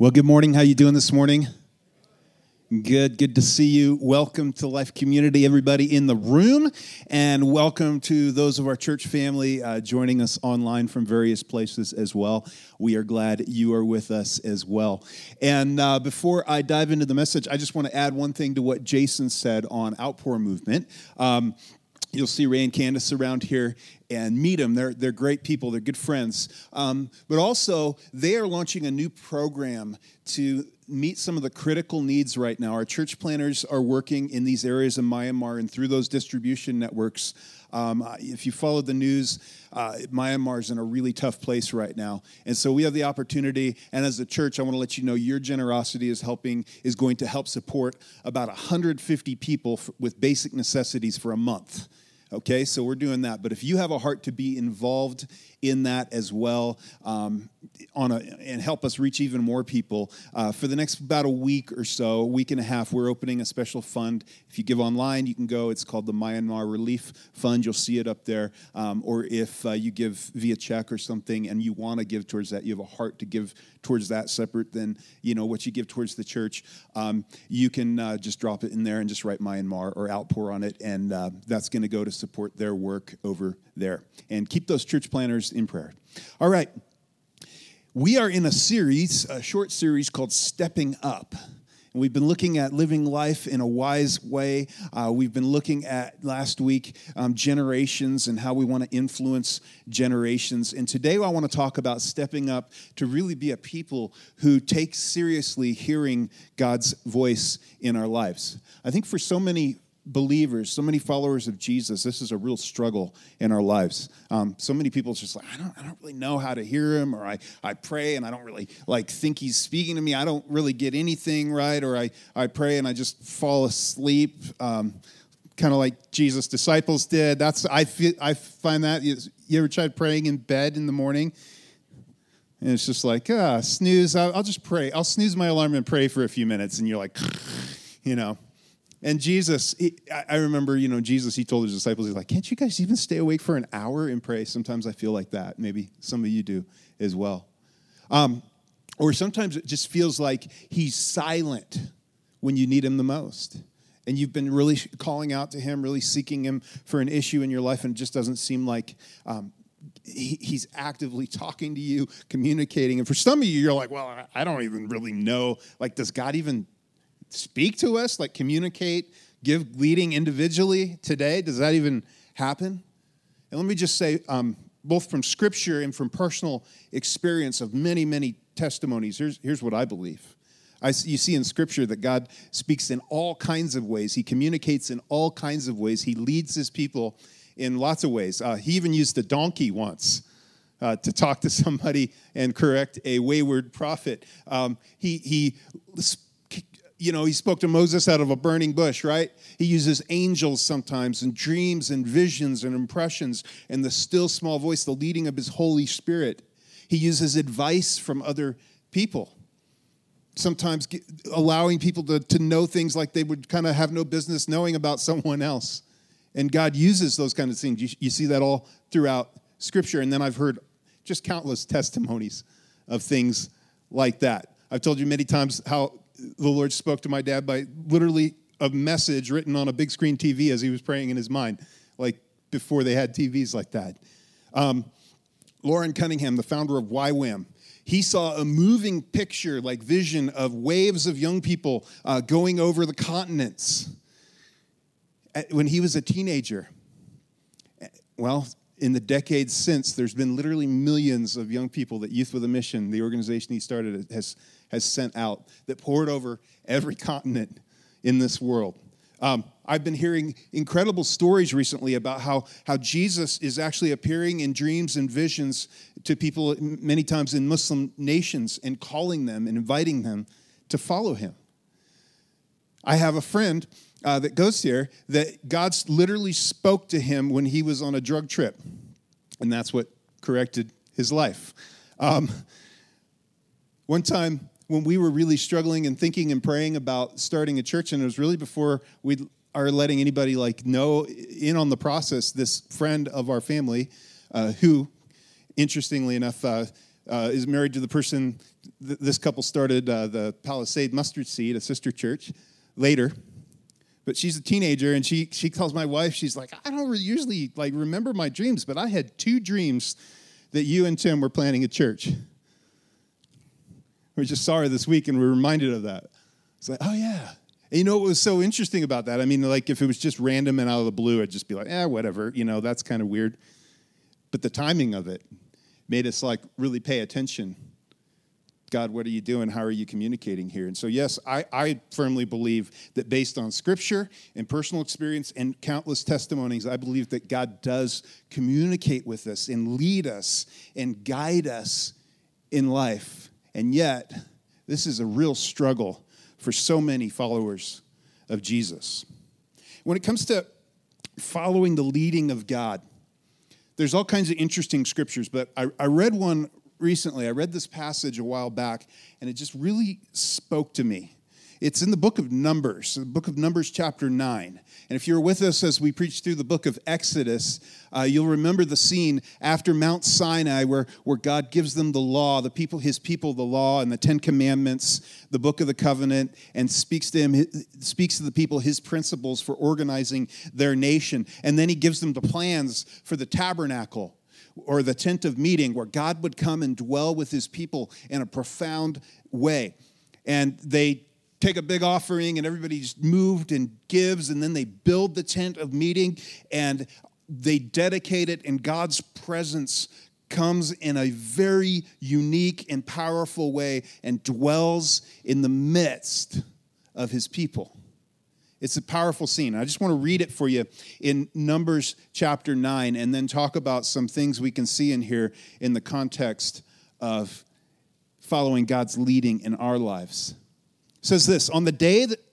Well, good morning. How you doing this morning? Good, good to see you. Welcome to Life Community, everybody in the room, and welcome to those of our church family uh, joining us online from various places as well. We are glad you are with us as well. And uh, before I dive into the message, I just want to add one thing to what Jason said on Outpour Movement. Um, You'll see Ray and Candace around here and meet them. They're, they're great people, they're good friends. Um, but also, they are launching a new program to meet some of the critical needs right now. Our church planners are working in these areas of Myanmar and through those distribution networks. Um, if you follow the news, uh, Myanmar is in a really tough place right now. And so we have the opportunity, and as a church, I want to let you know your generosity is helping, is going to help support about 150 people with basic necessities for a month. Okay, so we're doing that. But if you have a heart to be involved in that as well, um, on a, and help us reach even more people, uh, for the next about a week or so, a week and a half, we're opening a special fund. If you give online, you can go. It's called the Myanmar Relief Fund. You'll see it up there. Um, or if uh, you give via check or something, and you want to give towards that, you have a heart to give towards that separate than you know what you give towards the church. Um, you can uh, just drop it in there and just write Myanmar or Outpour on it, and uh, that's going to go to support their work over there. And keep those church planners in prayer. All right. We are in a series, a short series called Stepping Up. And we've been looking at living life in a wise way. Uh, we've been looking at last week um, generations and how we want to influence generations. And today I want to talk about stepping up to really be a people who take seriously hearing God's voice in our lives. I think for so many believers, so many followers of Jesus, this is a real struggle in our lives. Um, so many people just like, I don't, I don't really know how to hear him, or I, I pray and I don't really like think he's speaking to me. I don't really get anything right, or I, I pray and I just fall asleep. Um, kind of like Jesus' disciples did. That's I feel I find that you, ever tried praying in bed in the morning? And it's just like, ah, snooze. I'll, I'll just pray. I'll snooze my alarm and pray for a few minutes. And you're like, you know, and Jesus, he, I remember, you know, Jesus, he told his disciples, he's like, can't you guys even stay awake for an hour and pray? Sometimes I feel like that. Maybe some of you do as well. Um, or sometimes it just feels like he's silent when you need him the most. And you've been really calling out to him, really seeking him for an issue in your life, and it just doesn't seem like um, he, he's actively talking to you, communicating. And for some of you, you're like, well, I don't even really know. Like, does God even speak to us, like communicate, give leading individually today? Does that even happen? And let me just say, um, both from scripture and from personal experience of many, many testimonies, here's, here's what I believe. I, you see in scripture that God speaks in all kinds of ways. He communicates in all kinds of ways. He leads his people in lots of ways. Uh, he even used a donkey once. Uh, to talk to somebody and correct a wayward prophet. Um, he, he you know, he spoke to Moses out of a burning bush, right? He uses angels sometimes and dreams and visions and impressions and the still small voice, the leading of his Holy Spirit. He uses advice from other people, sometimes allowing people to, to know things like they would kind of have no business knowing about someone else. And God uses those kind of things. You, you see that all throughout Scripture. And then I've heard just countless testimonies of things like that. I've told you many times how the Lord spoke to my dad by literally a message written on a big screen TV as he was praying in his mind, like before they had TVs like that. Um, Loren Cunningham, the founder of YWAM, he saw a moving picture, like vision of waves of young people uh, going over the continents when he was a teenager. Well, in the decades since, there's been literally millions of young people that Youth with a Mission, the organization he started, has has sent out that poured over every continent in this world. Um, I've been hearing incredible stories recently about how, how Jesus is actually appearing in dreams and visions to people many times in Muslim nations and calling them and inviting them to follow him. I have a friend uh, that goes here that God literally spoke to him when he was on a drug trip, and that's what corrected his life. Um, one time, when we were really struggling and thinking and praying about starting a church, and it was really before we are letting anybody like know in on the process. This friend of our family, uh, who, interestingly enough, uh, uh, is married to the person th- this couple started uh, the Palisade Mustard Seed, a sister church, later. But she's a teenager, and she she tells my wife, she's like, I don't usually like remember my dreams, but I had two dreams that you and Tim were planning a church. We just saw her this week, and we are reminded of that. It's like, oh yeah. And you know what was so interesting about that? I mean, like if it was just random and out of the blue, I'd just be like, eh, whatever. You know, that's kind of weird. But the timing of it made us like really pay attention God, what are you doing? How are you communicating here? And so, yes, I, I, firmly believe that based on scripture and personal experience and countless testimonies, I believe that God does communicate with us and lead us and guide us in life. And yet, this is a real struggle for so many followers of Jesus. When it comes to following the leading of God, there's all kinds of interesting scriptures, but I, I read one recently. I read this passage a while back, and it just really spoke to me. It's in the book of Numbers, the book of Numbers, chapter 9. And if you're with us as we preach through the book of Exodus, uh, you'll remember the scene after Mount Sinai where, where God gives them the law, the people, his people, the law and the Ten Commandments, the book of the covenant, and speaks to him, speaks to the people his principles for organizing their nation. And then he gives them the plans for the tabernacle or the tent of meeting where God would come and dwell with his people in a profound way. And they take a big offering and everybody's moved and gives and then they build the tent of meeting and they dedicate it and God's presence comes in a very unique and powerful way and dwells in the midst of his people. It's a powerful scene. I just want to read it for you in Numbers chapter 9 and then talk about some things we can see in here in the context of following God's leading in our lives. Says this On the day that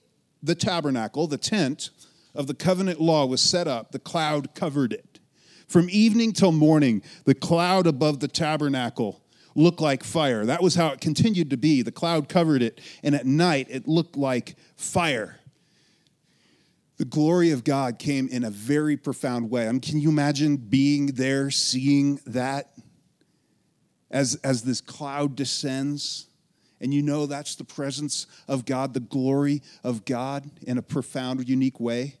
the tabernacle, the tent of the covenant law was set up, the cloud covered it. From evening till morning, the cloud above the tabernacle looked like fire. That was how it continued to be. The cloud covered it, and at night it looked like fire the glory of God came in a very profound way. I mean, can you imagine being there, seeing that as, as this cloud descends? And you know that's the presence of God, the glory of God in a profound, unique way.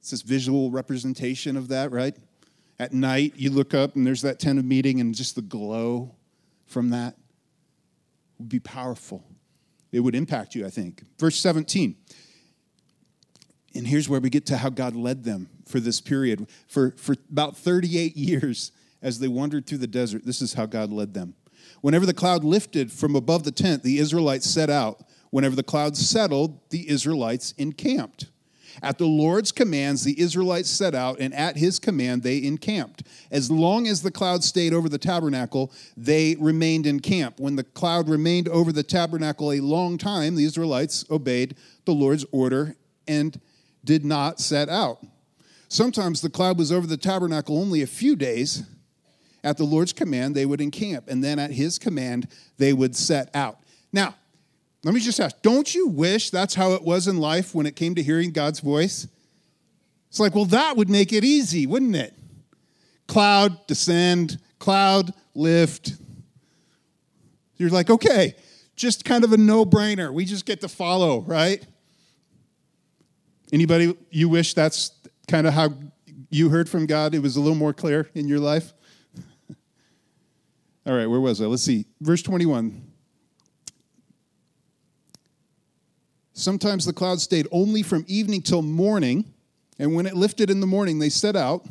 It's this visual representation of that, right? At night, you look up and there's that tent of meeting, and just the glow from that would be powerful. It would impact you, I think. Verse 17 and here's where we get to how God led them for this period. For, for about 38 years, as they wandered through the desert, this is how God led them. Whenever the cloud lifted from above the tent, the Israelites set out. Whenever the cloud settled, the Israelites encamped. At the Lord's commands, the Israelites set out, and at his command, they encamped. As long as the cloud stayed over the tabernacle, they remained in camp. When the cloud remained over the tabernacle a long time, the Israelites obeyed the Lord's order and did not set out. Sometimes the cloud was over the tabernacle only a few days. At the Lord's command, they would encamp, and then at his command, they would set out. Now, let me just ask don't you wish that's how it was in life when it came to hearing God's voice? It's like, well, that would make it easy, wouldn't it? Cloud, descend, cloud, lift. You're like, okay, just kind of a no brainer. We just get to follow, right? Anybody, you wish that's kind of how you heard from God? It was a little more clear in your life? All right, where was I? Let's see. Verse 21. Sometimes the cloud stayed only from evening till morning, and when it lifted in the morning, they set out.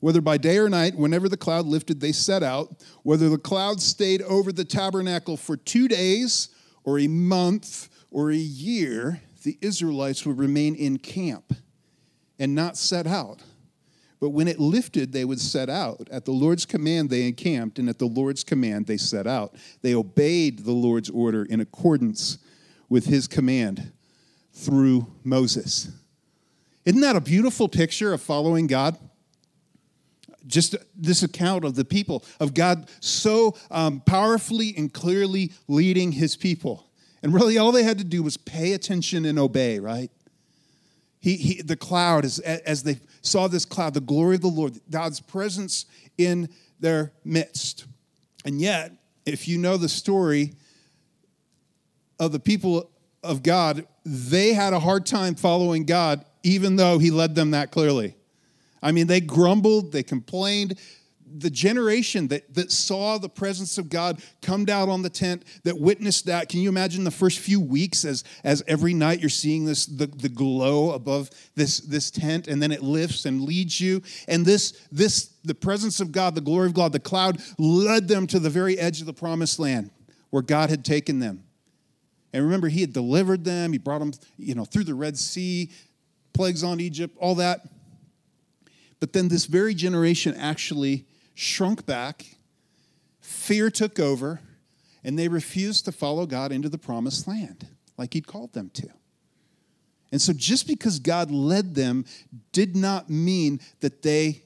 Whether by day or night, whenever the cloud lifted, they set out. Whether the cloud stayed over the tabernacle for two days, or a month, or a year, the Israelites would remain in camp and not set out. But when it lifted, they would set out. At the Lord's command, they encamped, and at the Lord's command, they set out. They obeyed the Lord's order in accordance with his command through Moses. Isn't that a beautiful picture of following God? Just this account of the people, of God so um, powerfully and clearly leading his people. And really, all they had to do was pay attention and obey, right? He, he, the cloud, as, as they saw this cloud, the glory of the Lord, God's presence in their midst. And yet, if you know the story, of the people of God, they had a hard time following God, even though He led them that clearly. I mean, they grumbled, they complained, the generation that, that saw the presence of God come down on the tent, that witnessed that, can you imagine the first few weeks as, as every night you're seeing this the, the glow above this, this tent, and then it lifts and leads you. And this, this, the presence of God, the glory of God, the cloud led them to the very edge of the promised land where God had taken them. And remember, he had delivered them, he brought them, you know, through the Red Sea, plagues on Egypt, all that. But then this very generation actually shrunk back, fear took over, and they refused to follow God into the promised land like He'd called them to. And so, just because God led them did not mean that they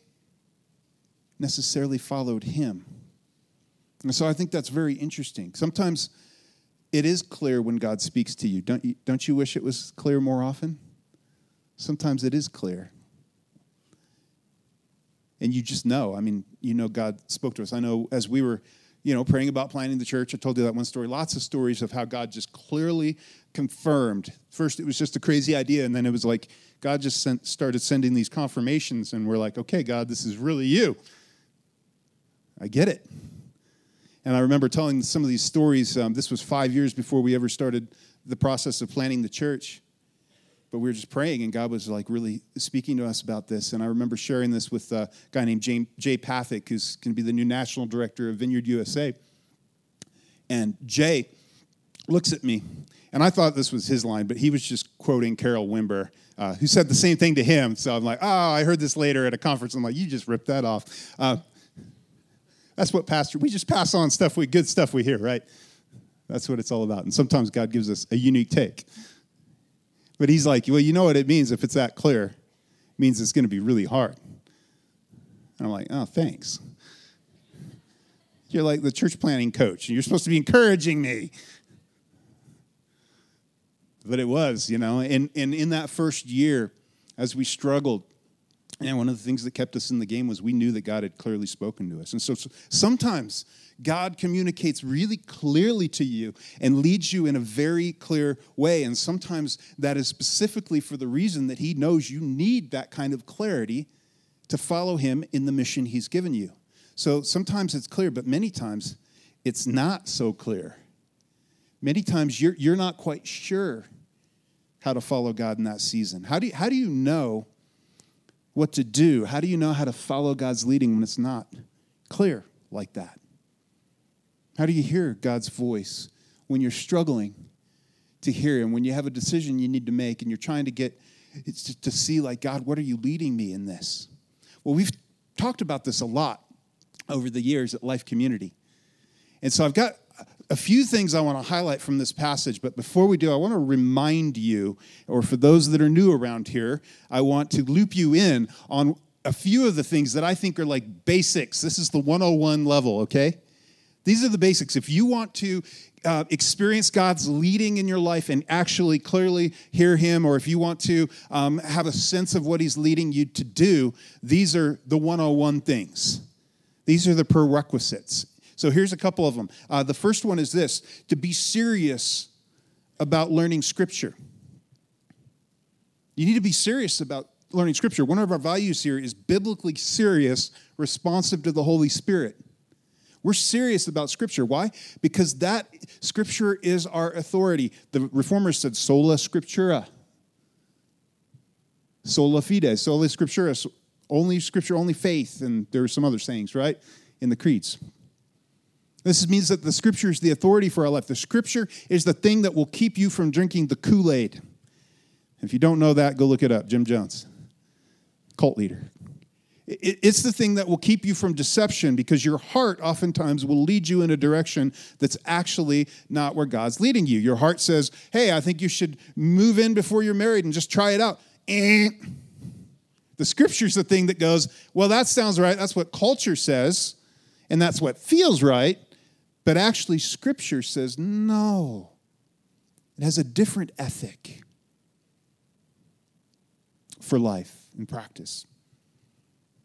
necessarily followed Him. And so, I think that's very interesting. Sometimes it is clear when God speaks to you. Don't you, don't you wish it was clear more often? Sometimes it is clear and you just know. I mean, you know, God spoke to us. I know as we were, you know, praying about planting the church, I told you that one story. Lots of stories of how God just clearly confirmed. First, it was just a crazy idea, and then it was like God just sent, started sending these confirmations, and we're like, okay, God, this is really you. I get it. And I remember telling some of these stories. Um, this was five years before we ever started the process of planting the church but we were just praying and god was like really speaking to us about this. And i remember sharing this with a guy named jay, jay pathak who's going to be the new national director of vineyard usa and jay looks at me and i thought this was his line but he was just quoting carol wimber uh, who said the same thing to him. So i'm like oh i heard this later at a conference. I'm like you just ripped that off. Uh, that's what pastor we just pass on stuff we good stuff we hear right? That's what it's all about. And sometimes god gives us a unique take but he's like, well, you know what it means if it's that clear? It means it's going to be really hard. And I'm like, oh, thanks. You're like the church planning coach, and you're supposed to be encouraging me. But it was, you know, and, and in that first year, as we struggled, and one of the things that kept us in the game was we knew that God had clearly spoken to us. And so, so sometimes God communicates really clearly to you and leads you in a very clear way. And sometimes that is specifically for the reason that He knows you need that kind of clarity to follow Him in the mission He's given you. So sometimes it's clear, but many times it's not so clear. Many times you're, you're not quite sure how to follow God in that season. How do you, how do you know what to do? How do you know how to follow God's leading when it's not clear like that? How do you hear God's voice when you're struggling to hear Him, when you have a decision you need to make and you're trying to get to, to see, like, God, what are you leading me in this? Well, we've talked about this a lot over the years at Life Community. And so I've got a few things I want to highlight from this passage, but before we do, I want to remind you, or for those that are new around here, I want to loop you in on a few of the things that I think are like basics. This is the 101 level, okay? These are the basics. If you want to uh, experience God's leading in your life and actually clearly hear Him, or if you want to um, have a sense of what He's leading you to do, these are the 101 things. These are the prerequisites. So here's a couple of them. Uh, the first one is this to be serious about learning Scripture. You need to be serious about learning Scripture. One of our values here is biblically serious, responsive to the Holy Spirit. We're serious about Scripture. Why? Because that Scripture is our authority. The reformers said sola scriptura, sola fide, sola scriptura, only Scripture, only faith, and there are some other sayings, right, in the creeds. This means that the Scripture is the authority for our life. The Scripture is the thing that will keep you from drinking the Kool Aid. If you don't know that, go look it up. Jim Jones, cult leader. It's the thing that will keep you from deception because your heart oftentimes will lead you in a direction that's actually not where God's leading you. Your heart says, Hey, I think you should move in before you're married and just try it out. Eh. The scripture's the thing that goes, Well, that sounds right. That's what culture says, and that's what feels right. But actually, scripture says, No. It has a different ethic for life and practice.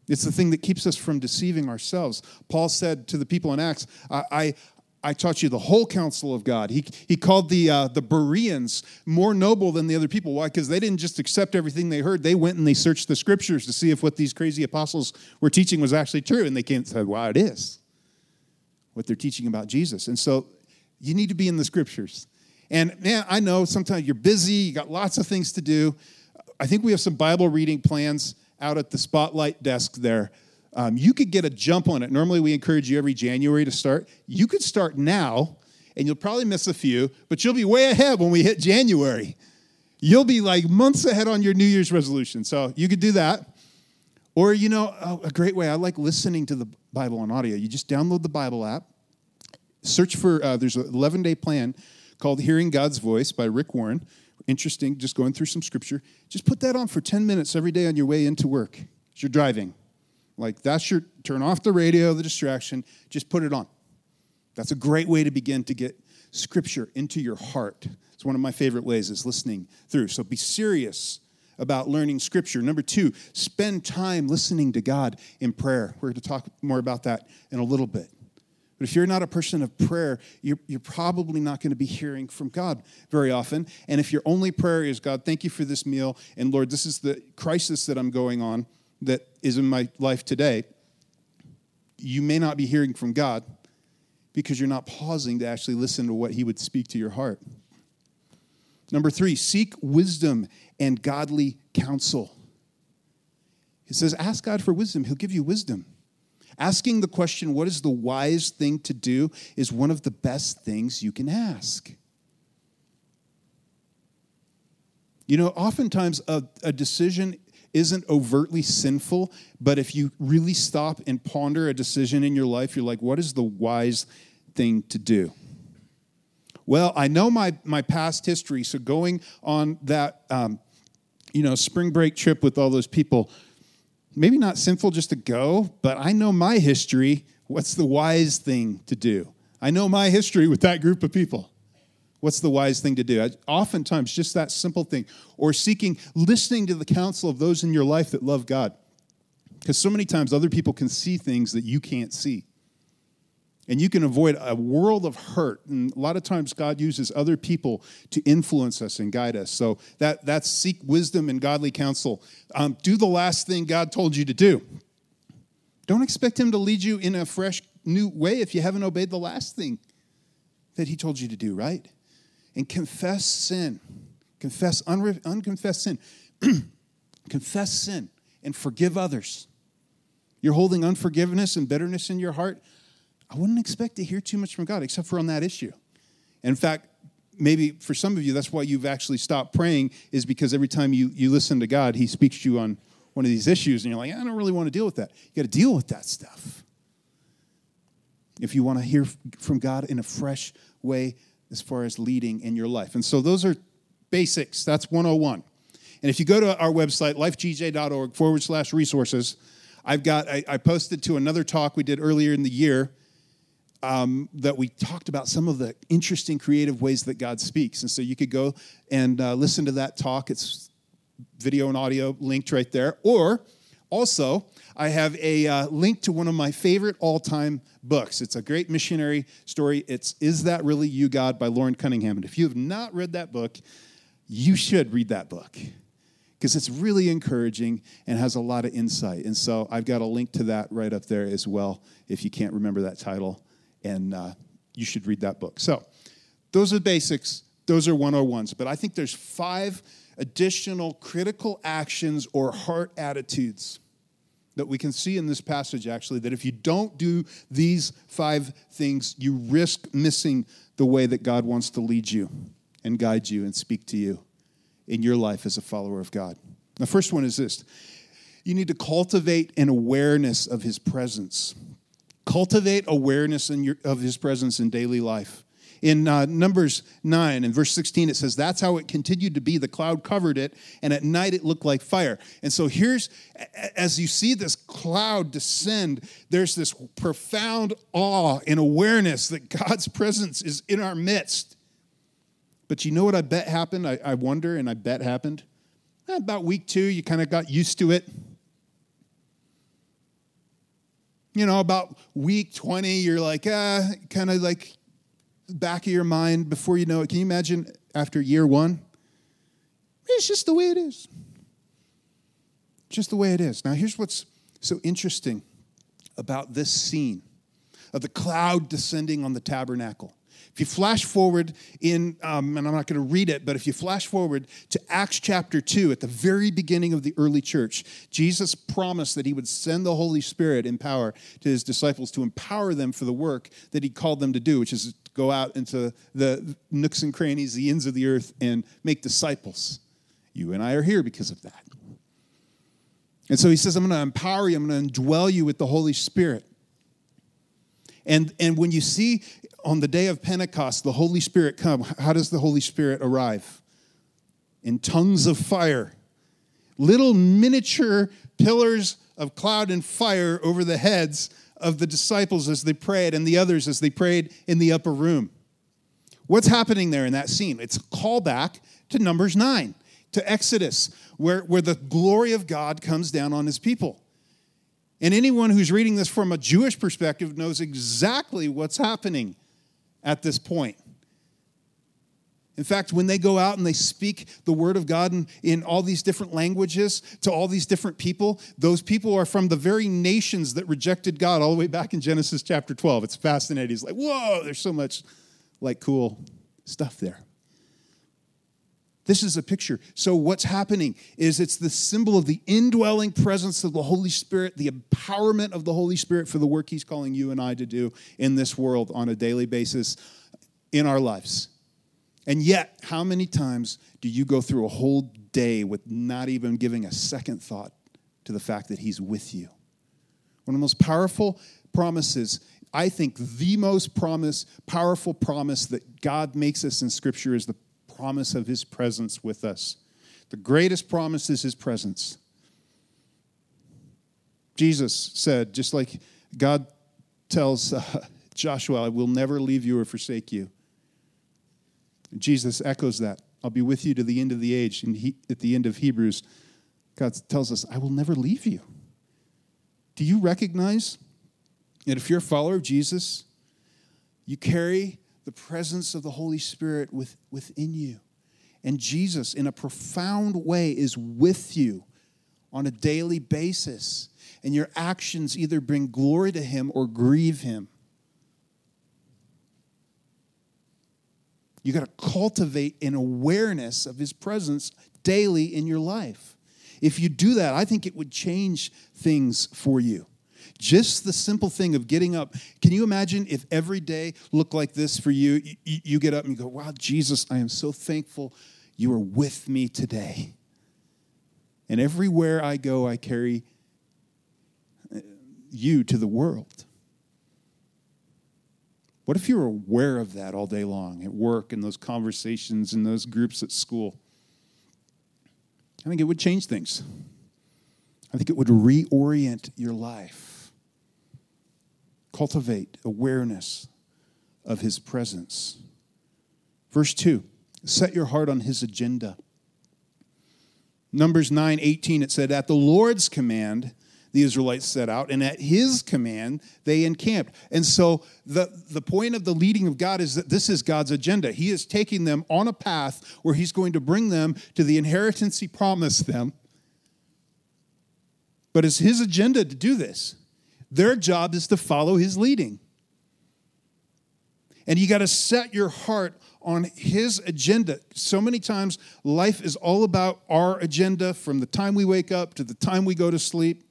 It's the thing that keeps us from deceiving ourselves. Paul said to the people in Acts, I, I, I taught you the whole counsel of God. He, he called the, uh, the Bereans more noble than the other people. Why? Because they didn't just accept everything they heard. They went and they searched the scriptures to see if what these crazy apostles were teaching was actually true. And they came and said, wow, it is what they're teaching about Jesus. And so you need to be in the scriptures. And man, I know sometimes you're busy, you got lots of things to do. I think we have some Bible reading plans out at the spotlight desk there um, you could get a jump on it. Normally, we encourage you every January to start. You could start now, and you'll probably miss a few, but you'll be way ahead when we hit January. You'll be like months ahead on your New Year's resolution. So you could do that. Or, you know, a great way, I like listening to the Bible on audio. You just download the Bible app, search for, uh, there's an 11 day plan called Hearing God's Voice by Rick Warren. Interesting, just going through some scripture. Just put that on for 10 minutes every day on your way into work as you're driving. Like that's your turn off the radio, the distraction, just put it on. That's a great way to begin to get scripture into your heart. It's one of my favorite ways is listening through. So be serious about learning scripture. Number two, spend time listening to God in prayer. We're going to talk more about that in a little bit. But if you're not a person of prayer, you're, you're probably not going to be hearing from God very often. And if your only prayer is, God, thank you for this meal, and Lord, this is the crisis that I'm going on, that is in my life today, you may not be hearing from God because you're not pausing to actually listen to what He would speak to your heart. Number three, seek wisdom and godly counsel. He says, ask God for wisdom, He'll give you wisdom. Asking the question, what is the wise thing to do, is one of the best things you can ask. You know, oftentimes a, a decision isn't overtly sinful, but if you really stop and ponder a decision in your life, you're like, what is the wise thing to do? Well, I know my, my past history, so going on that um, you know spring break trip with all those people, maybe not sinful just to go, but I know my history. What's the wise thing to do? I know my history with that group of people. What's the wise thing to do? Oftentimes, just that simple thing, or seeking, listening to the counsel of those in your life that love God. Because so many times other people can see things that you can't see. And you can avoid a world of hurt. And a lot of times, God uses other people to influence us and guide us. So that, that's seek wisdom and godly counsel. Um, do the last thing God told you to do. Don't expect Him to lead you in a fresh, new way if you haven't obeyed the last thing that He told you to do, right? and confess sin. Confess unre- unconfessed sin. confess sin and forgive others. You're holding unforgiveness and bitterness in your heart. I wouldn't expect to hear too much from God except for on that issue. In fact, maybe for some of you, that's why you've actually stopped praying, is because every time you, you listen to God, He speaks to you on one of these issues, and you're like, I don't really want to deal with that. You got to deal with that stuff. If you want to hear from God in a fresh way, as far as leading in your life. And so those are basics. That's 101. And if you go to our website, lifegj.org forward slash resources, I've got, I, I, posted to another talk we did earlier in the year um, that we talked about some of the interesting creative ways that God speaks. And so you could go and uh, listen to that talk. It's video and audio linked right there. Or also, I have a uh, link to one of my favorite all time books. It's a great missionary story. It's Is That Really You, God by Loren Cunningham. And if you have not read that book, you should read that book because it's really encouraging and has a lot of insight. And so I've got a link to that right up there as well if you can't remember that title. And uh, you should read that book. So those are the basics, those are 101s. But I think there's five additional critical actions or heart attitudes that we can see in this passage actually that if you don't do these five things, you risk missing the way that God wants to lead you and guide you and speak to you in your life as a follower of God. The first one is this you need to cultivate an awareness of His presence. Cultivate awareness your, of His presence in daily life. In uh, Numbers 9 and verse 16, it says, That's how it continued to be. The cloud covered it, and at night it looked like fire. And so here's, as you see this cloud descend, there's this profound awe and awareness that God's presence is in our midst. But you know what I bet happened? I, I wonder, and I bet happened. About week two, you kind of got used to it. You know, about week 20, you're like, ah, kind of like back of your mind before you know it. Can you imagine after year one? It's just the way it is. Just the way it is. Now, here's what's so interesting about this scene of the cloud descending on the tabernacle. If you flash forward in, um, and I'm not going to read it, but if you flash forward to Acts chapter 2, at the very beginning of the early church, Jesus promised that he would send the Holy Spirit in power to his disciples to empower them for the work that he called them to do, which is to go out into the nooks and crannies, the ends of the earth, and make disciples. You and I are here because of that. And so he says, I'm going to empower you, I'm going to indwell you with the Holy Spirit. And, and when you see on the day of Pentecost the Holy Spirit come, how does the Holy Spirit arrive? In tongues of fire, little miniature pillars of cloud and fire over the heads of the disciples as they prayed and the others as they prayed in the upper room. What's happening there in that scene? It's a callback to Numbers 9, to Exodus, where, where the glory of God comes down on his people. And anyone who's reading this from a Jewish perspective knows exactly what's happening at this point. In fact, when they go out and they speak the word of God in, in, all these different languages to all these different people, those people are from the very nations that rejected God all the way back in Genesis chapter 12. It's fascinating. It's like, whoa, there's so much like cool stuff there. This is a picture. So, what's happening is it's the symbol of the indwelling presence of the Holy Spirit, the empowerment of the Holy Spirit for the work He's calling you and I to do in this world on a daily basis in our lives. And yet, how many times do you go through a whole day with not even giving a second thought to the fact that He's with you? One of the most powerful promises I think the most promise, powerful promise that God makes us in Scripture is the promise of his presence with us. The greatest promise is his presence. Jesus said, just like God tells uh, Joshua, I will never leave you or forsake you. Jesus echoes that. I'll be with you to the end of the age. And he, at the end of Hebrews, God tells us, I will never leave you. Do you recognize that if you're a follower of Jesus, you carry the presence of the Holy Spirit with, within you. And Jesus, in a profound way, is with you on a daily basis. And your actions either bring glory to Him or grieve Him. You got to cultivate an awareness of His presence daily in your life. If you do that, I think it would change things for you. Just the simple thing of getting up. Can you imagine if every day looked like this for you? You, get up and you go, Wow, Jesus, I am so thankful you are with me today. And everywhere I go, I carry uh, you to the world. What if you were aware of that all day long at work and those conversations and those groups at school? I think it would change things. I think it would reorient your life. Cultivate awareness of his presence. Verse 2 set your heart on his agenda. Numbers 9 18, it said, At the Lord's command, the Israelites set out, and at his command, they encamped. And so the, the point of the leading of God is that this is God's agenda. He is taking them on a path where he's going to bring them to the inheritance he promised them. But it's his agenda to do this. Their job is to follow his leading. And you got to set your heart on his agenda. So many times, life is all about our agenda from the time we wake up to the time we go to sleep.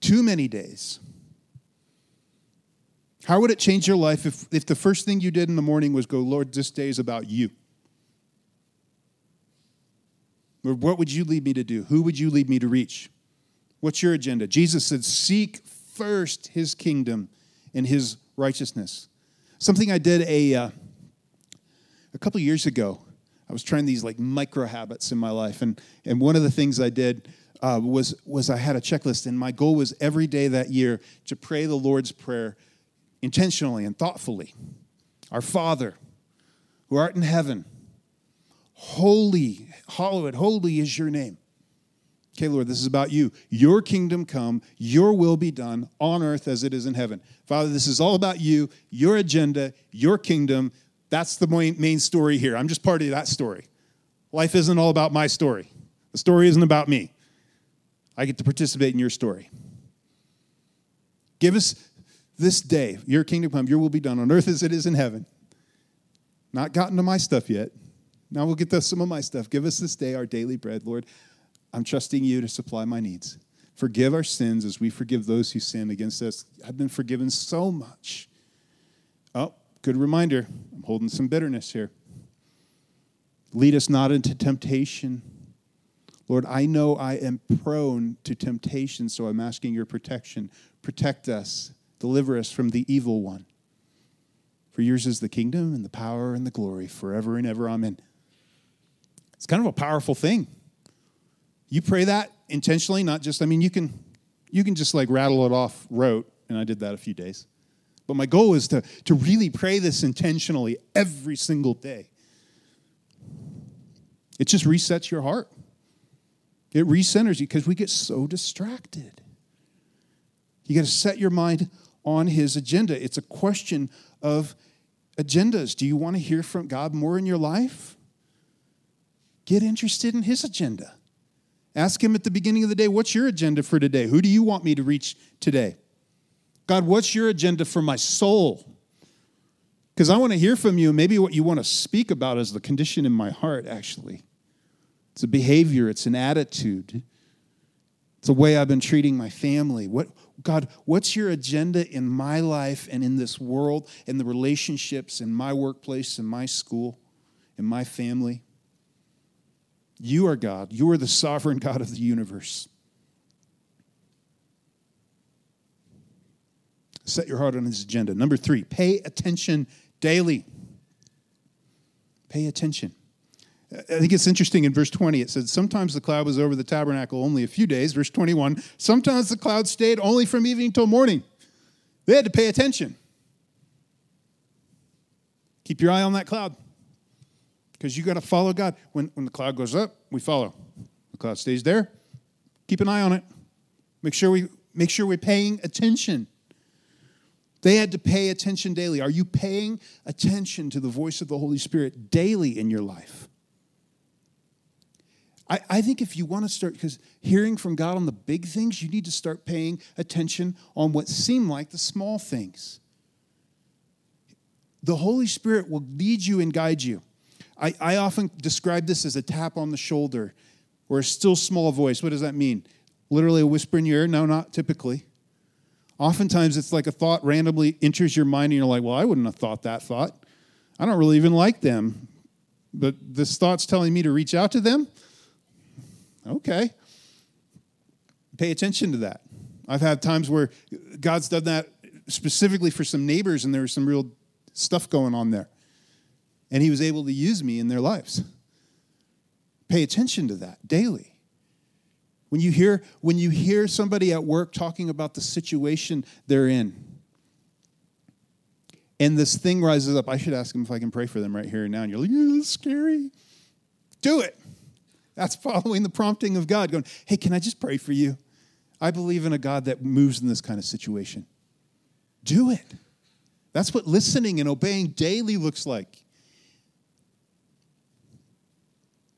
Too many days. How would it change your life if, if the first thing you did in the morning was go, Lord, this day is about you? Or what would you lead me to do? Who would you lead me to reach? What's your agenda? Jesus said, Seek first his kingdom and his righteousness. Something I did a, uh, a couple years ago. I was trying these like micro habits in my life. And, and one of the things I did uh, was, was I had a checklist, and my goal was every day that year to pray the Lord's Prayer intentionally and thoughtfully. Our Father, who art in heaven, holy, hallowed, holy is your name. Okay, Lord, this is about you. Your kingdom come, your will be done on earth as it is in heaven. Father, this is all about you, your agenda, your kingdom. That's the main story here. I'm just part of that story. Life isn't all about my story, the story isn't about me. I get to participate in your story. Give us this day, your kingdom come, your will be done on earth as it is in heaven. Not gotten to my stuff yet. Now we'll get to some of my stuff. Give us this day our daily bread, Lord. I'm trusting you to supply my needs. Forgive our sins as we forgive those who sin against us. I've been forgiven so much. Oh, good reminder. I'm holding some bitterness here. Lead us not into temptation. Lord, I know I am prone to temptation, so I'm asking your protection. Protect us, deliver us from the evil one. For yours is the kingdom and the power and the glory forever and ever. Amen. It's kind of a powerful thing. You pray that intentionally, not just, I mean, you can you can just like rattle it off rote, and I did that a few days. But my goal is to, to really pray this intentionally every single day. It just resets your heart. It recenters you because we get so distracted. You got to set your mind on his agenda. It's a question of agendas. Do you want to hear from God more in your life? Get interested in his agenda. Ask him at the beginning of the day, What's your agenda for today? Who do you want me to reach today? God, what's your agenda for my soul? Because I want to hear from you. Maybe what you want to speak about is the condition in my heart, actually. It's a behavior, it's an attitude, it's a way I've been treating my family. What, God, what's your agenda in my life and in this world, in the relationships, in my workplace, in my school, in my family? You are God. You are the sovereign God of the universe. Set your heart on his agenda. Number three, pay attention daily. Pay attention. I think it's interesting in verse 20. It says, Sometimes the cloud was over the tabernacle only a few days. Verse 21, sometimes the cloud stayed only from evening till morning. They had to pay attention. Keep your eye on that cloud because you got to follow God. When, when the cloud goes up, we follow. The cloud stays there. Keep an eye on it. Make sure we make sure we're paying attention. They had to pay attention daily. Are you paying attention to the voice of the Holy Spirit daily in your life? I, I think if you want to start, because hearing from God on the big things, you need to start paying attention on what seem like the small things. The Holy Spirit will lead you and guide you. I, I often describe this as a tap on the shoulder or a still small voice. What does that mean? Literally a whisper in your ear? No, not typically. Oftentimes it's like a thought randomly enters your mind and you're like, well, I wouldn't have thought that thought. I don't really even like them. But this thought's telling me to reach out to them? Okay. Pay attention to that. I've had times where God's done that specifically for some neighbors and there was some real stuff going on there and he was able to use me in their lives. Pay attention to that daily. When you hear when you hear somebody at work talking about the situation they're in, and this thing rises up, I should ask them if I can pray for them right here and now. And you're like, yeah, that's scary. Do it. That's following the prompting of God, going, hey, can I just pray for you? I believe in a God that moves in this kind of situation. Do it. That's what listening and obeying daily looks like.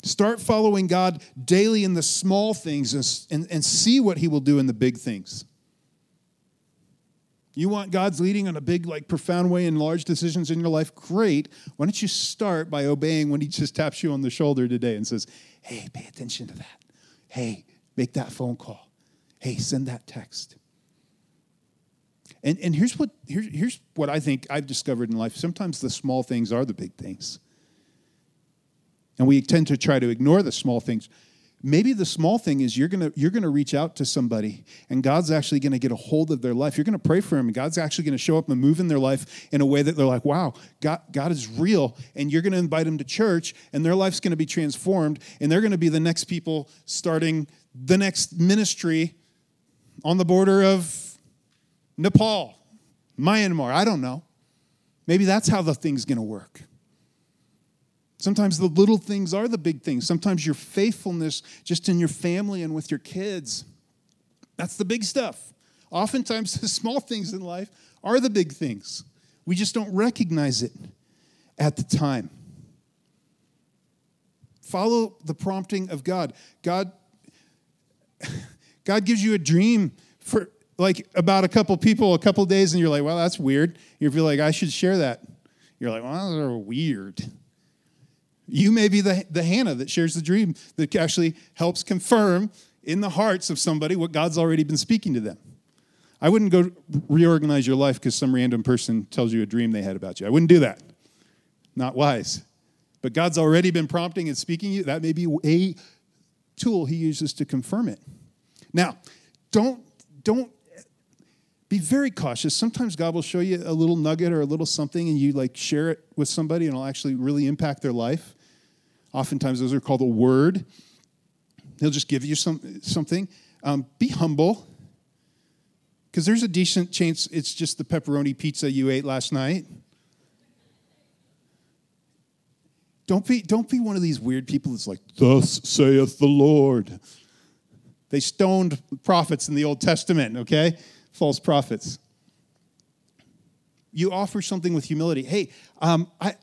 Start following God daily in the small things and, and, and, see what He will do in the big things. You want God's leading in a big, like profound way in large decisions in your life? Great. Why don't you start by obeying when He just taps you on the shoulder today and says, Hey, pay attention to that. Hey, make that phone call. Hey, send that text. And, and here's, what, here, here's what I think I've discovered in life. Sometimes the small things are the big things. And we tend to try to ignore the small things. Maybe the small thing is you're gonna you're gonna reach out to somebody and God's actually gonna get a hold of their life. You're gonna pray for them and God's actually gonna show up and move in their life in a way that they're like, wow, God, God is real. And you're gonna invite them to church and their life's gonna be transformed and they're gonna be the next people starting the next ministry on the border of Nepal, Myanmar. I don't know. Maybe that's how the thing's gonna work. Sometimes the little things are the big things. Sometimes your faithfulness just in your family and with your kids. That's the big stuff. Oftentimes, the small things in life are the big things. We just don't recognize it at the time. Follow the prompting of God. God God gives you a dream for like about a couple people a couple days and you're like, "Well, that's weird." You feel like I should share that. You're like, "Well, they're weird." You may be the, the Hannah that shares the dream that actually helps confirm in the hearts of somebody what God's already been speaking to them. I wouldn't go reorganize your life because some random person tells you a dream they had about you. I wouldn't do that. Not wise. But God's already been prompting and speaking you. That may be a tool he uses to confirm it. Now, don't don't be very cautious. Sometimes God will show you a little nugget or a little something and you like share it with somebody and it'll actually really impact their life. Oftentimes those are called a word. He'll just give you some, something. Um, be humble because there's a decent chance it's just the pepperoni pizza you ate last night. Don't be, don't be one of these weird people that's like, Thus saith the Lord. They stoned prophets in the Old Testament, okay? False prophets. You offer something with humility. Hey, um, I,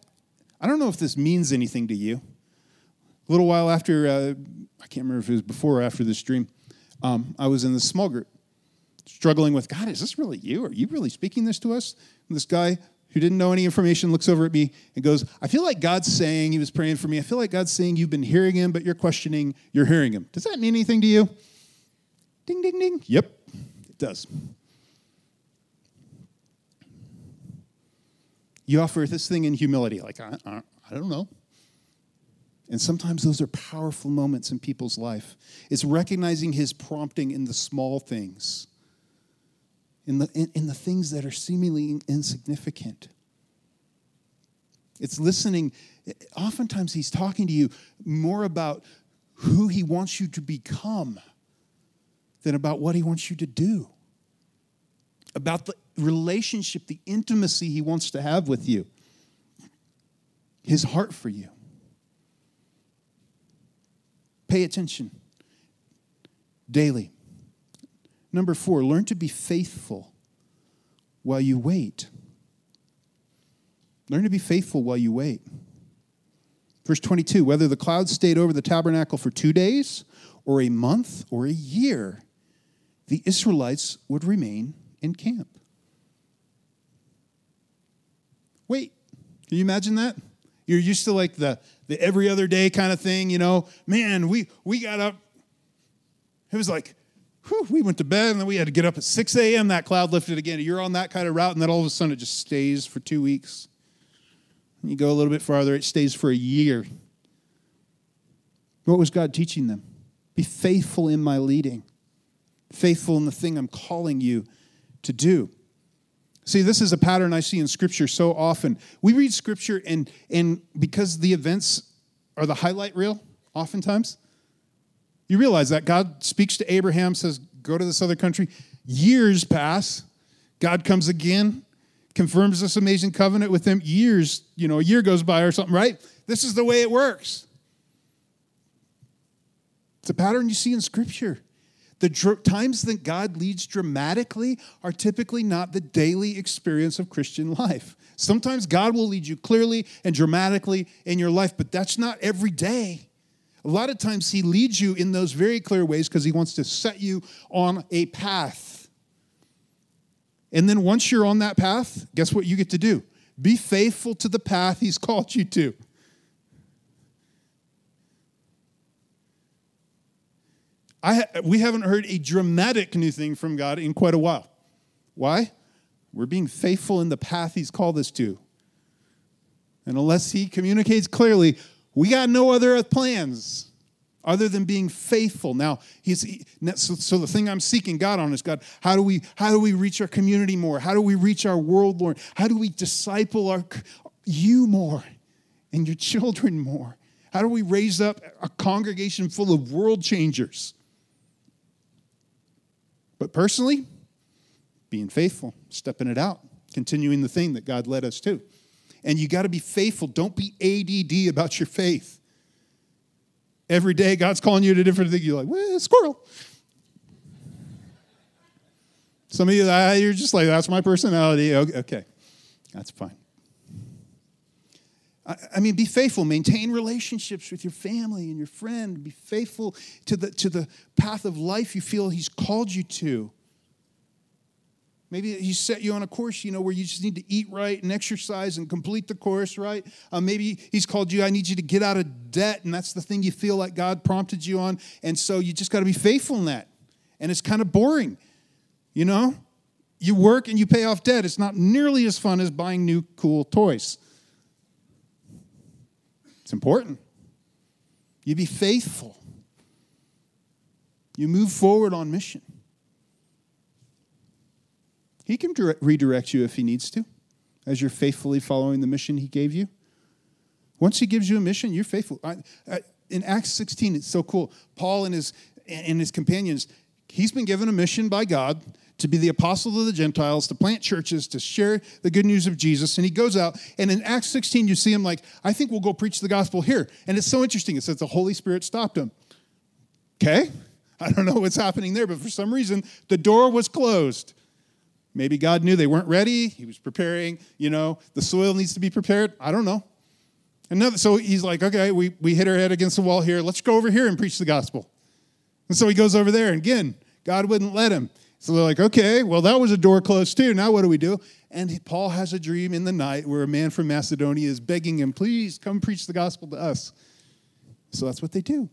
I don't know if this means anything to you. A little while after, uh, I can't remember if it was before or after this dream, um, I was in this small group struggling with God, is this really you? Are you really speaking this to us? And this guy who didn't know any information looks over at me and goes, I feel like God's saying, he was praying for me. I feel like God's saying you've been hearing him, but you're questioning you're hearing him. Does that mean anything to you? Ding, ding, ding. Yep, it does. You offer this thing in humility, like, I, I, I don't know. And sometimes those are powerful moments in people's life. It's recognizing his prompting in the small things in the, in, in the things that are seemingly insignificant. It's listening. Oftentimes, he's talking to you more about who he wants you to become than about what he wants you to do, about the relationship, the intimacy he wants to have with you, his heart for you. Pay attention daily. Number four, learn to be faithful while you wait. Learn to be faithful while you wait. Verse 22 whether the clouds stayed over the tabernacle for two days, or a month, or a year, the Israelites would remain in camp. Wait, can you imagine that? You're used to like the, the every other day kind of thing, you know. Man, we, we got up. It was like whew, we went to bed and then we had to get up at 6 a.m. That cloud lifted again. You're on that kind of route, and then all of a sudden it just stays for two weeks. You go a little bit farther, it stays for a year. What was God teaching them? Be faithful in my leading, faithful in the thing I'm calling you to do. See, this is a pattern I see in Scripture so often. We read Scripture, and, and because the events are the highlight reel, oftentimes, you realize that God speaks to Abraham, says, Go to this other country. Years pass. God comes again, confirms this amazing covenant with them. Years, you know, a year goes by or something, right? This is the way it works. It's a pattern you see in Scripture. The dr- times that God leads dramatically are typically not the daily experience of Christian life. Sometimes God will lead you clearly and dramatically in your life, but that's not every day. A lot of times he leads you in those very clear ways because he wants to set you on a path. And then once you're on that path, guess what you get to do? Be faithful to the path he's called you to. I, we haven't heard a dramatic new thing from God in quite a while. Why? We're being faithful in the path he's called us to. And unless he communicates clearly, we got no other plans other than being faithful. Now, he's so, so, the thing I'm seeking God on is God, how do we how do we reach our community more? How do we reach our world more? How do we disciple our you more and your children more? How do we raise up a congregation full of world changers? But personally, being faithful, stepping it out, continuing the thing that God led us to. And you got to be faithful. Don't be ADD about your faith. Every day, God's calling you to different things. You're like, well, squirrel. Some of you, uh, you're just like, that's my personality. Okay, that's fine. I mean, be faithful. Maintain relationships with your family and your friend. Be faithful to the, to the path of life you feel He's called you to. Maybe He set you on a course, you know, where you just need to eat right and exercise and complete the course, right? Uh, maybe He's called you, I need you to get out of debt, and that's the thing you feel like God prompted you on. And so you just got to be faithful in that. And it's kind of boring, you know? You work and you pay off debt. It's not nearly as fun as buying new, cool toys. It's important. You be faithful. You move forward on mission. He can redirect you if he needs to, as you're faithfully following the mission he gave you. Once he gives you a mission, you're faithful. I, I, in Acts 16, it's so cool. Paul and his and his companions, he's been given a mission by God to be the apostle of the Gentiles, to plant churches, to share the good news of Jesus. And he goes out, and in Acts 16, you see him like, I think we'll go preach the gospel here. And it's so interesting. It says the Holy Spirit stopped him. Okay? I don't know what's happening there, but for some reason, the door was closed. Maybe God knew they weren't ready. He was preparing, you know, the soil needs to be prepared. I don't know. Another, so he's like, okay, we, we hit our head against the wall here. Let's go over here and preach the gospel. And so he goes over there, and again, God wouldn't let him. So they're like, okay, well, that was a door closed too. Now what do we do? And Paul has a dream in the night where a man from Macedonia is begging him, please come preach the gospel to us. So that's what they do.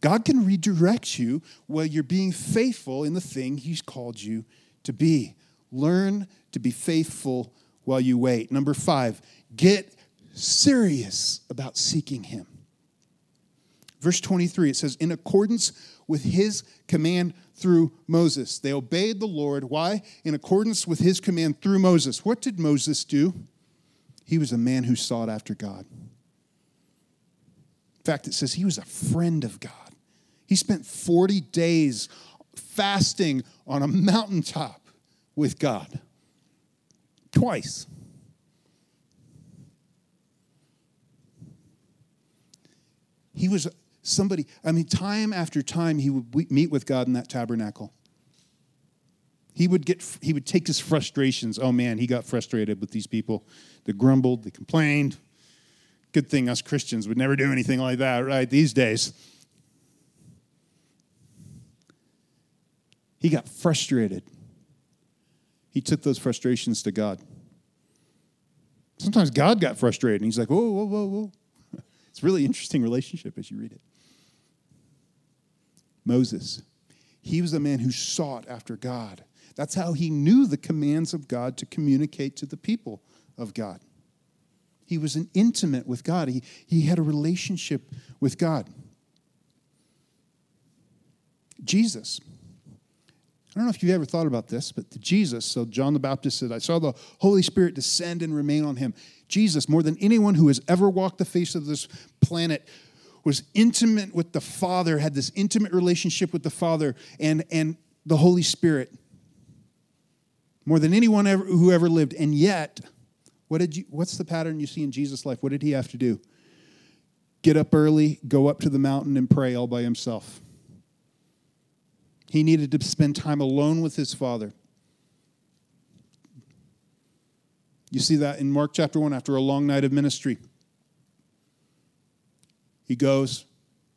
God can redirect you while you're being faithful in the thing he's called you to be. Learn to be faithful while you wait. Number five, get serious about seeking him. Verse 23, it says, in accordance with his command through Moses. They obeyed the Lord. Why? In accordance with his command through Moses. What did Moses do? He was a man who sought after God. In fact, it says he was a friend of God. He spent 40 days fasting on a mountaintop with God. Twice. He was somebody, I mean, time after time, he would meet with God in that tabernacle. He would get, he would take his frustrations. Oh man, he got frustrated with these people. They grumbled, they complained. Good thing us Christians would never do anything like that, right? These days. He got frustrated. He took those frustrations to God. Sometimes God got frustrated and he's like, whoa, whoa, whoa, whoa. It's a really interesting relationship as you read it. Moses. He was a man who sought after God. That's how he knew the commands of God to communicate to the people of God. He was an intimate with God. He, he had a relationship with God. Jesus. I don't know if you've ever thought about this, but Jesus, so John the Baptist said, I saw the Holy Spirit descend and remain on him. Jesus, more than anyone who has ever walked the face of this planet, was intimate with the Father, had this intimate relationship with the Father and, and the Holy Spirit more than anyone ever, who ever lived. And yet, what did you, what's the pattern you see in Jesus' life? What did he have to do? Get up early, go up to the mountain, and pray all by himself. He needed to spend time alone with his Father. You see that in Mark chapter 1 after a long night of ministry. He goes,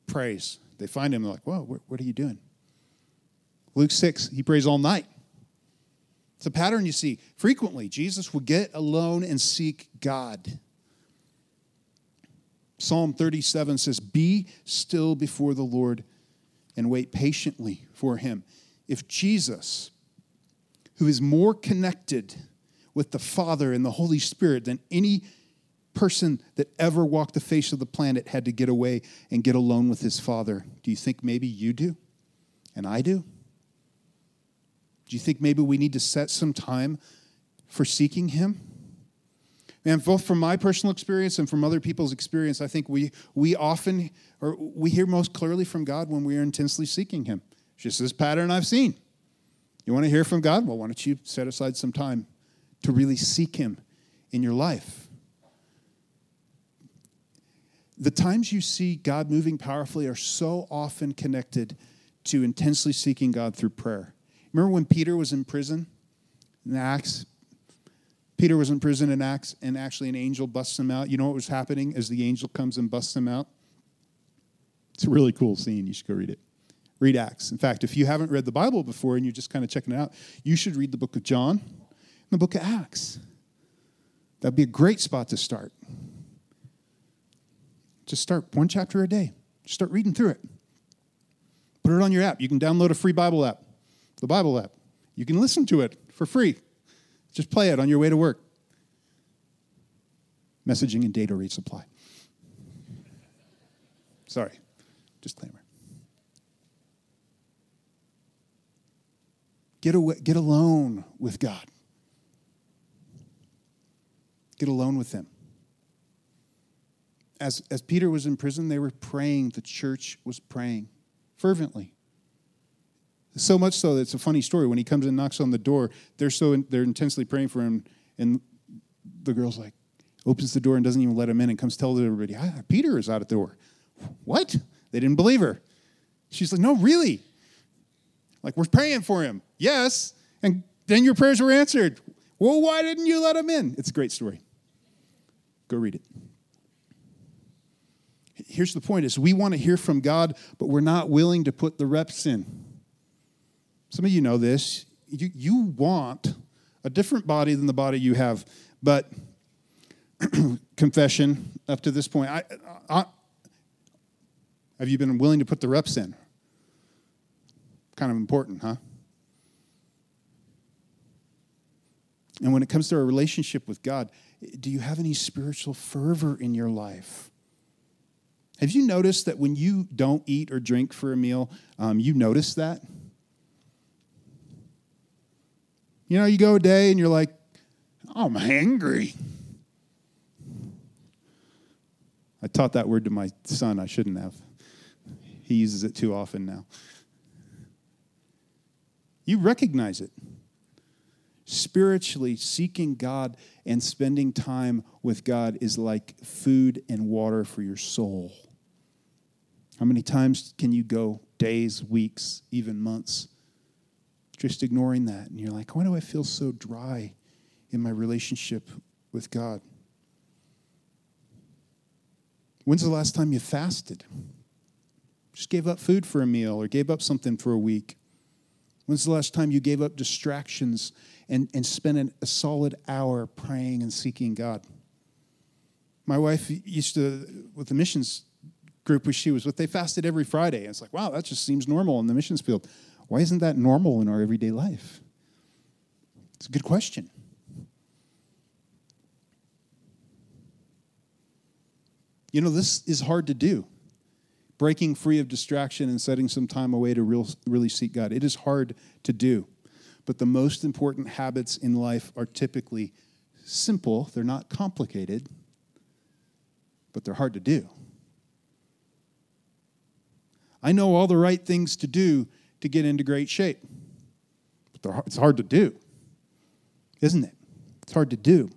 prays. They find him, they're like, whoa, what are you doing? Luke 6, he prays all night. It's a pattern you see frequently. Jesus will get alone and seek God. Psalm 37 says, Be still before the Lord and wait patiently for him. If Jesus, who is more connected with the Father and the Holy Spirit than any person that ever walked the face of the planet had to get away and get alone with his father. Do you think maybe you do? And I do? Do you think maybe we need to set some time for seeking him? And both from my personal experience and from other people's experience, I think we, we often, or we hear most clearly from God when we are intensely seeking him. It's just this pattern I've seen. You want to hear from God? Well, why don't you set aside some time to really seek him in your life? The times you see God moving powerfully are so often connected to intensely seeking God through prayer. Remember when Peter was in prison in Acts? Peter was in prison in Acts, and actually an angel busts him out. You know what was happening as the angel comes and busts him out? It's a really cool scene. You should go read it. Read Acts. In fact, if you haven't read the Bible before and you're just kind of checking it out, you should read the book of John and the book of Acts. That'd be a great spot to start. Just start one chapter a day. Just start reading through it. Put it on your app. You can download a free Bible app, the Bible app. You can listen to it for free. Just play it on your way to work. Messaging and data rate supply. Sorry, disclaimer. Get, away, get alone with God. Get alone with Him as, as Peter was in prison, they were praying. The church was praying fervently. So much so that it's a funny story. When he comes and knocks on the door, they're so in, they're intensely praying for him, and the girl's like opens the door and doesn't even let him in, and comes tells everybody, ah, "Peter is out at the door." What? They didn't believe her. She's like, "No, really? Like we're praying for him. Yes, and then your prayers were answered. Well, why didn't you let him in? It's a great story. Go read it here's the point is we want to hear from God, but we're not willing to put the reps in. Some of you know this. You, you want a different body than the body you have. But confession up to this point, I, I, have you been willing to put the reps in? Kind of important, huh? And when it comes to our relationship with God, do you have any spiritual fervor in your life? Have you noticed that when you don't eat or drink for a meal, um, you notice that? You know, you go a day and you're like, I'm hangry. I taught that word to my son. I shouldn't have. He uses it too often now. You recognize it. Spiritually, seeking God and spending time with God is like food and water for your soul. How many times can you go days, weeks, even months, just ignoring that? And you're like, why do I feel so dry in my relationship with God? When's the last time you fasted? Just gave up food for a meal or gave up something for a week? When's the last time you gave up distractions and, and spent an, a solid hour praying and seeking God? My wife used to, with the missions group which she was with, they fasted every Friday. And it's like, wow, that just seems normal in the missions field. Why isn't that normal in our everyday life? It's a good question. You know, this is hard to do. Breaking free of distraction and setting some time away to real, really seek God. It is hard to do. But the most important habits in life are typically simple, they're not complicated, but they're hard to do. I know all the right things to do to get into great shape. But it's hard to do, isn't it? It's hard to do.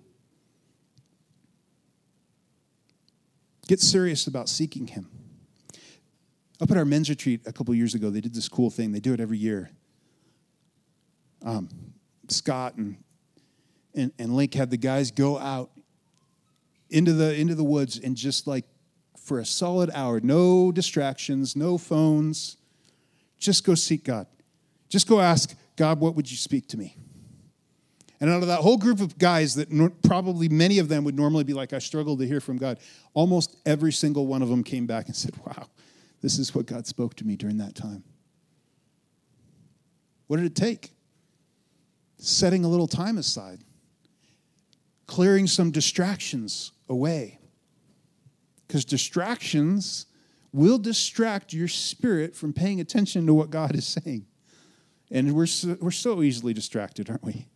Get serious about seeking Him. Up at our men's retreat a couple years ago, they did this cool thing. They do it every year. Um, Scott and, and, and Link had the guys go out into the, into the woods and just like for a solid hour. No distractions, no phones. Just go seek God. Just go ask God, what would you speak to me? And out of that whole group of guys that no, probably many of them would normally be like, I struggle to hear from God, almost every single one of them came back and said, Wow, this is what God spoke to me during that time. What did it take? Setting a little time aside, clearing some distractions away because distractions will distract your spirit from paying attention to what God is saying. And we're so, we're so easily distracted, aren't we?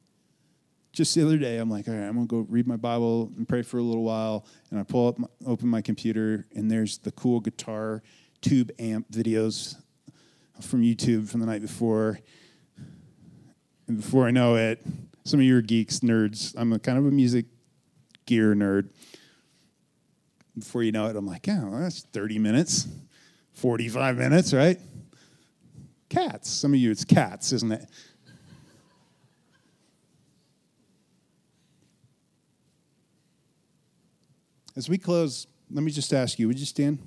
Just the other day, I'm like, all right, I'm to go read my Bible and pray for a little while. And I pull up, my, open my computer, and there's the cool guitar tube amp videos from YouTube from the night before. And before I know it, some of you are geeks, nerds. I'm a kind of a music gear nerd Before you know it, I'm like, yeah, well, that's 30 minutes, 45 minutes, right? Cats. Some of you, it's cats, isn't it? As we close, let me just ask you would you stand?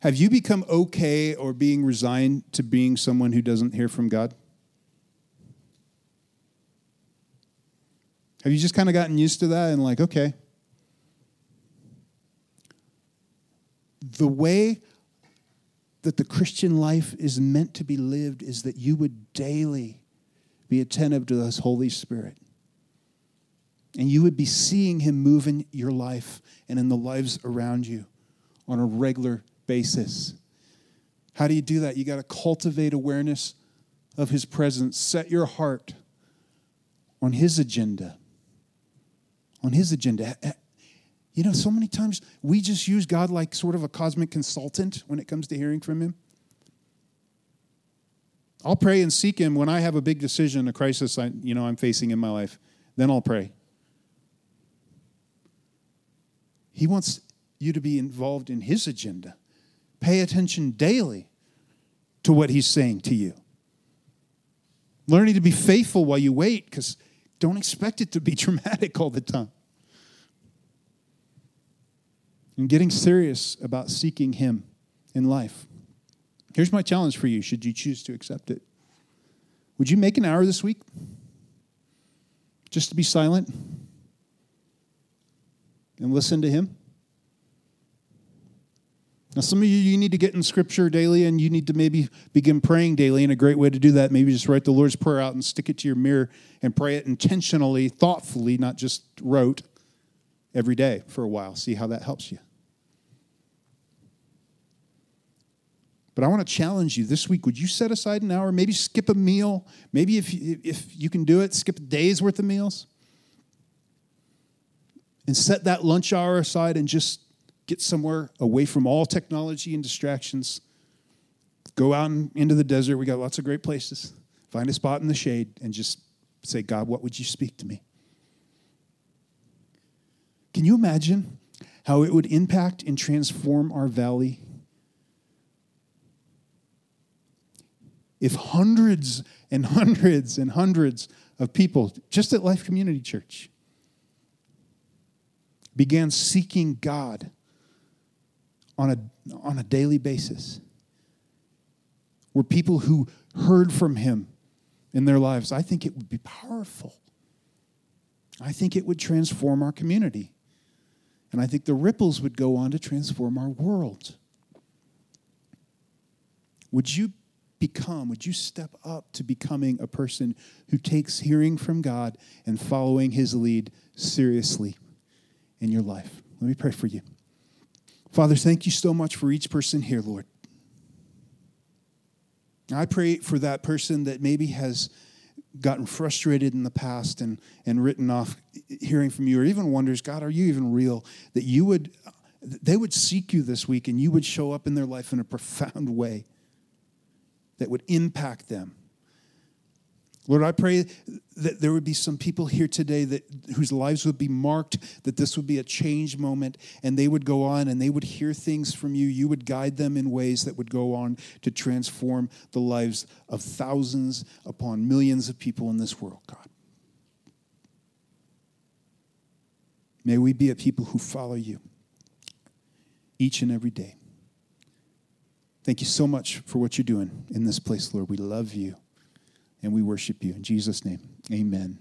Have you become okay or being resigned to being someone who doesn't hear from God? Have you just kind of gotten used to that and like, okay? The way that the Christian life is meant to be lived is that you would daily be attentive to this Holy Spirit. And you would be seeing Him move in your life and in the lives around you on a regular basis. How do you do that? You got to cultivate awareness of His presence. Set your heart on His agenda. On His agenda. Eh, eh, you know, so many times we just use God like sort of a cosmic consultant when it comes to hearing from Him. I'll pray and seek Him when I have a big decision, a crisis I, you know, I'm facing in my life. Then I'll pray. He wants you to be involved in His agenda. Pay attention daily to what he's saying to you. Learning to be faithful while you wait, because don't expect it to be dramatic all the time. And getting serious about seeking him in life. Here's my challenge for you, should you choose to accept it. Would you make an hour this week just to be silent and listen to him? Now, some of you, you need to get in scripture daily and you need to maybe begin praying daily. And a great way to do that, maybe just write the Lord's Prayer out and stick it to your mirror and pray it intentionally, thoughtfully, not just rote, every day for a while. See how that helps you. But I want to challenge you this week. Would you set aside an hour? Maybe skip a meal. Maybe if you, if you can do it, skip a day's worth of meals. And set that lunch hour aside and just get somewhere away from all technology and distractions. Go out into the desert. We got lots of great places. Find a spot in the shade and just say, God, what would you speak to me? Can you imagine how it would impact and transform our valley? If hundreds and hundreds and hundreds of people, just at Life Community Church, began seeking God on a, on a daily basis were people who heard from him in their lives, I think it would be powerful. I think it would transform our community. And I think the ripples would go on to transform our world. Would you become, would you step up to becoming a person who takes hearing from God and following his lead seriously in your life? Let me pray for you. Father, thank you so much for each person here, Lord. I pray for that person that maybe has gotten frustrated in the past and, and written off hearing from you, or even wonders, God, are you even real? That you would, they would seek you this week and you would show up in their life in a profound way that would impact them Lord, I pray that there would be some people here today that whose lives would be marked, that this would be a change moment, and they would go on and they would hear things from you. You would guide them in ways that would go on to transform the lives of thousands upon millions of people in this world, God. May we be a people who follow you each and every day. Thank you so much for what you're doing in this place, Lord. We love you and we worship you. In Jesus' name, amen.